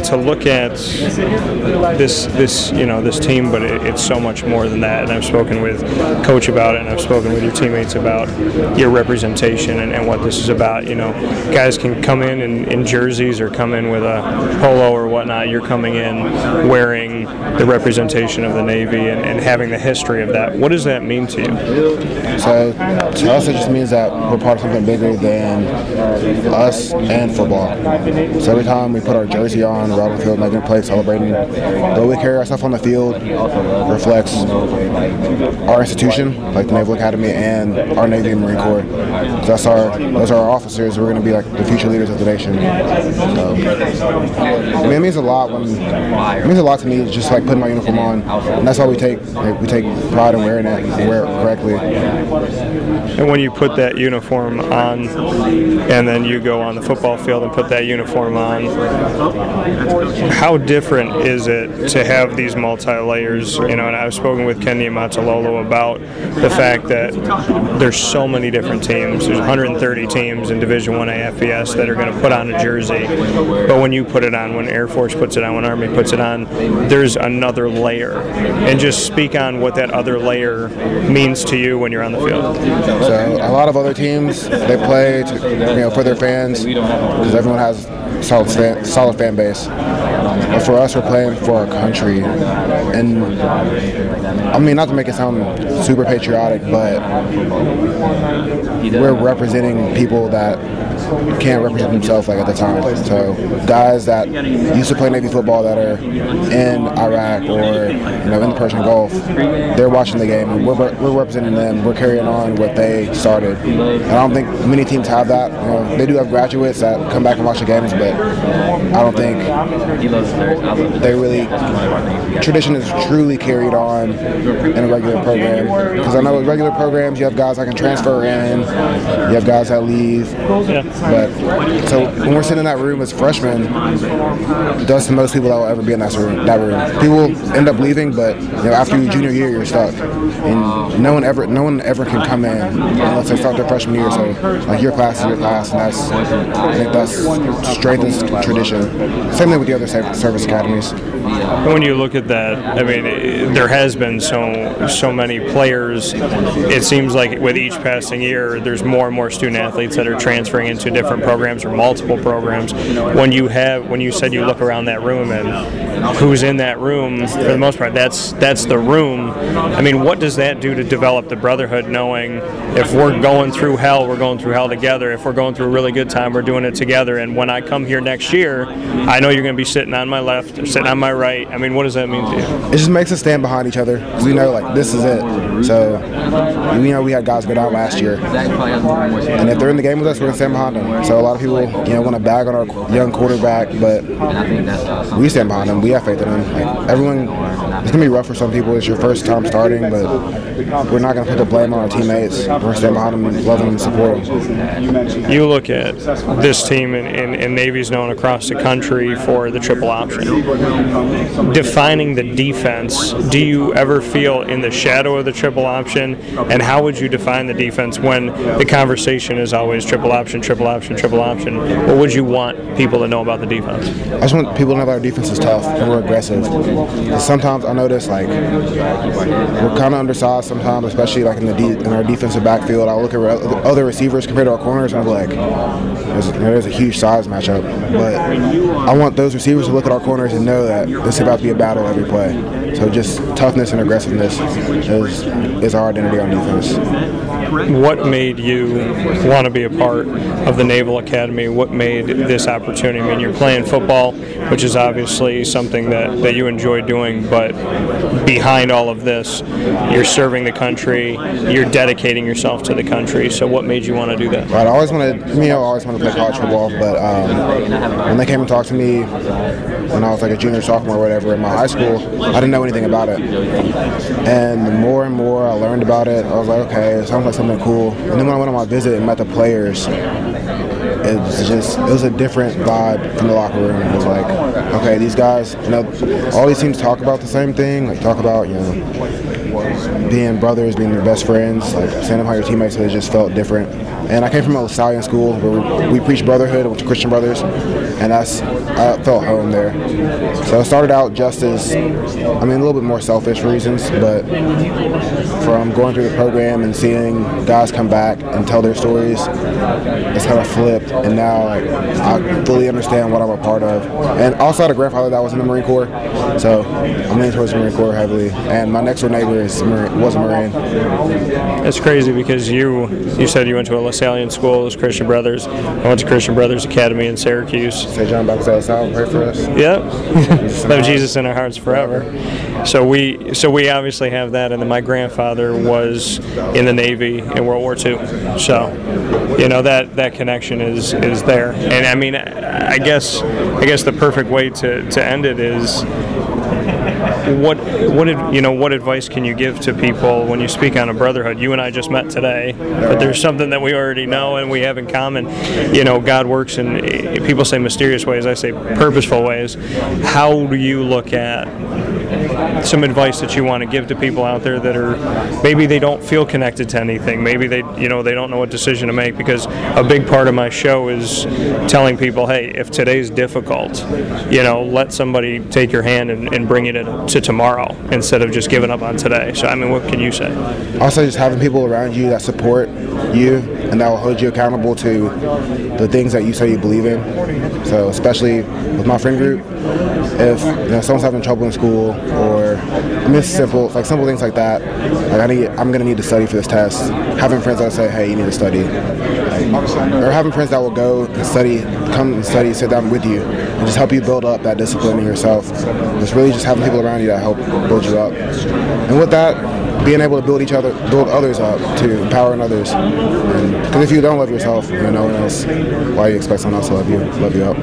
To look at this this you know this team, but it, it's so much more than that. And I've spoken with coach about it, and I've spoken with your teammates about your representation and, and what this is about. You know, guys can come in, in in jerseys or come in with a polo or whatnot. You're coming in wearing the representation of the Navy and, and having the history of that. What does that mean to you? So to us, it just means that we're part of something bigger than us and football. So every time we put our jersey on, on the field making a play, celebrating. The way we carry ourselves on the field reflects our institution, like the Naval Academy, and our Navy and Marine Corps. That's our those are our officers. We're going to be like the future leaders of the nation. So, I mean, it means a lot when it means a lot to me. Just like putting my uniform on, and that's why we take we take pride in wearing it, and wear it correctly. And when you put that uniform on, and then you go on the football field and put that uniform on, how different is it to have these multi-layers? You know, and I've spoken with Kenya Matalolo about the fact that there's so many different teams. There's 130 teams in Division One AFBS that are going to put on a jersey, but when you put it on, when Air Force puts it on, when Army puts it on, there's another layer. And just speak on what that other layer means to you when you're on the field. So a lot of other teams they play to, you know for their fans because everyone has solid solid fan base. But for us, we're playing for our country, and I mean not to make it sound super patriotic, but we're representing people that can't represent themselves like at the time. So guys that used to play Navy football that are in Iraq or you know in the Persian Gulf, they're watching the game we're, we're representing them. We're carrying on what they started. And I don't think many teams have that. You know, they do have graduates that come back and watch the games, but I don't think they really tradition is truly carried on in a regular program. Because I know with regular programs you have guys that can transfer in, you have guys that leave. But so when we're sitting in that room as freshmen, that's the most people that will ever be in that room. That room. People end up leaving, but you know after your junior year, you're stuck, and no one ever, no one ever can come in unless they start their freshman year. So like your class is your class, and that's I think that's strengthens tradition. Same thing with the other service academies. When you look at that, I mean, there has been so so many players. It seems like with each passing year, there's more and more student athletes that are transferring into different programs or multiple programs. When you have, when you said you look around that room and who's in that room, for the most part, that's that's the room. I mean, what does that do to develop the brotherhood? Knowing if we're going through hell, we're going through hell together. If we're going through a really good time, we're doing it together. And when I come here next year, I know you're going to be sitting on my left or sitting on my right. I mean, what does that mean to you? It just makes us stand behind each other. We know like this is it. So we know we had guys go down last year, and if they're in the game with us, we're gonna stand behind them. So a lot of people, you know, want to bag on our young quarterback, but we stand behind them. We have faith in them. Like everyone, it's gonna be rough for some people. It's your first time starting, but we're not gonna put the blame on our teammates. We're gonna stand behind them, love them, and support them. You look at this team, and, and, and Navy's known across the country for the triple option. Defining the defense, do you ever feel in the shadow of the triple option? And how would you define the defense when the conversation is always triple option, triple option, triple option? What would you want people to know about the defense? I just want people to know that our defense is tough and we're aggressive. Sometimes I notice like we're kind of undersized sometimes, especially like in the de- in our defensive backfield. I look at re- other receivers compared to our corners, and I'm like, there's a, there's a huge size matchup. But I want those receivers to look at our corners and know that this is about to be a battle every play. So just toughness and aggressiveness is, is our identity on defense. What made you want to be a part of the Naval Academy? What made this opportunity? I mean, you're playing football, which is obviously something that, that you enjoy doing, but behind all of this, you're serving the country, you're dedicating yourself to the country. So, what made you want to do that? Right, I always wanted, me, I always wanted to play college football, but um, when they came and talked to me when I was like a junior, sophomore, or whatever in my high school, I didn't know anything about it. And the more and more I learned about it, I was like, okay, it sounds like something cool. And then when I went on my visit and met the players, it was just it was a different vibe from the locker room. It was like, okay, these guys, you know, all these teams talk about the same thing, like talk about you know being brothers, being your best friends, like standing behind your teammates. So it just felt different. And I came from a LaSallian school where we, we preach brotherhood, which Christian brothers, and that's I felt home there. So I started out just as, I mean, a little bit more selfish reasons, but from going through the program and seeing guys come back and tell their stories, it's kind of flipped. And now like, I fully understand what I'm a part of. And also had a grandfather that was in the Marine Corps, so I'm leaning towards the Marine Corps heavily. And my next door neighbor is was a Marine. It's crazy because you you said you went to a LaSallian school, it was Christian Brothers. I went to Christian Brothers Academy in Syracuse. Say John Baptist de La Salle, pray for us. Yep. Love Jesus in our hearts forever. So we so we obviously have that, and then my grandfather was in the Navy in World War II. So you know that that connection is is there. And I mean, I guess I guess the perfect way to to end it is what what you know what advice can you give to people when you speak on a brotherhood? You and I just met today, but there's something that we already know and we have in common. You know, God works in people say mysterious ways. I say purposeful ways. How do you look at some advice that you want to give to people out there that are maybe they don't feel connected to anything. Maybe they you know they don't know what decision to make because a big part of my show is telling people hey if today's difficult you know let somebody take your hand and, and bring it to, to tomorrow instead of just giving up on today. So i mean what can you say? Also, just having people around you that support you and that will hold you accountable to the things that you say you believe in. So, especially with my friend group, if you know someone's having trouble in school or I mean, simple, like simple things like that. Like I need, I'm gonna need to study for this test. Having friends that say, "Hey, you need to study," Like, or having friends that will go and study, come and study, sit down with you, and just help you build up that discipline in yourself. It's really just having people around you that help build you up. And with that, being able to build each other, build others up, to empowering others. Because if you don't love yourself, you know no one else. Why you expect someone else to love you, love you up?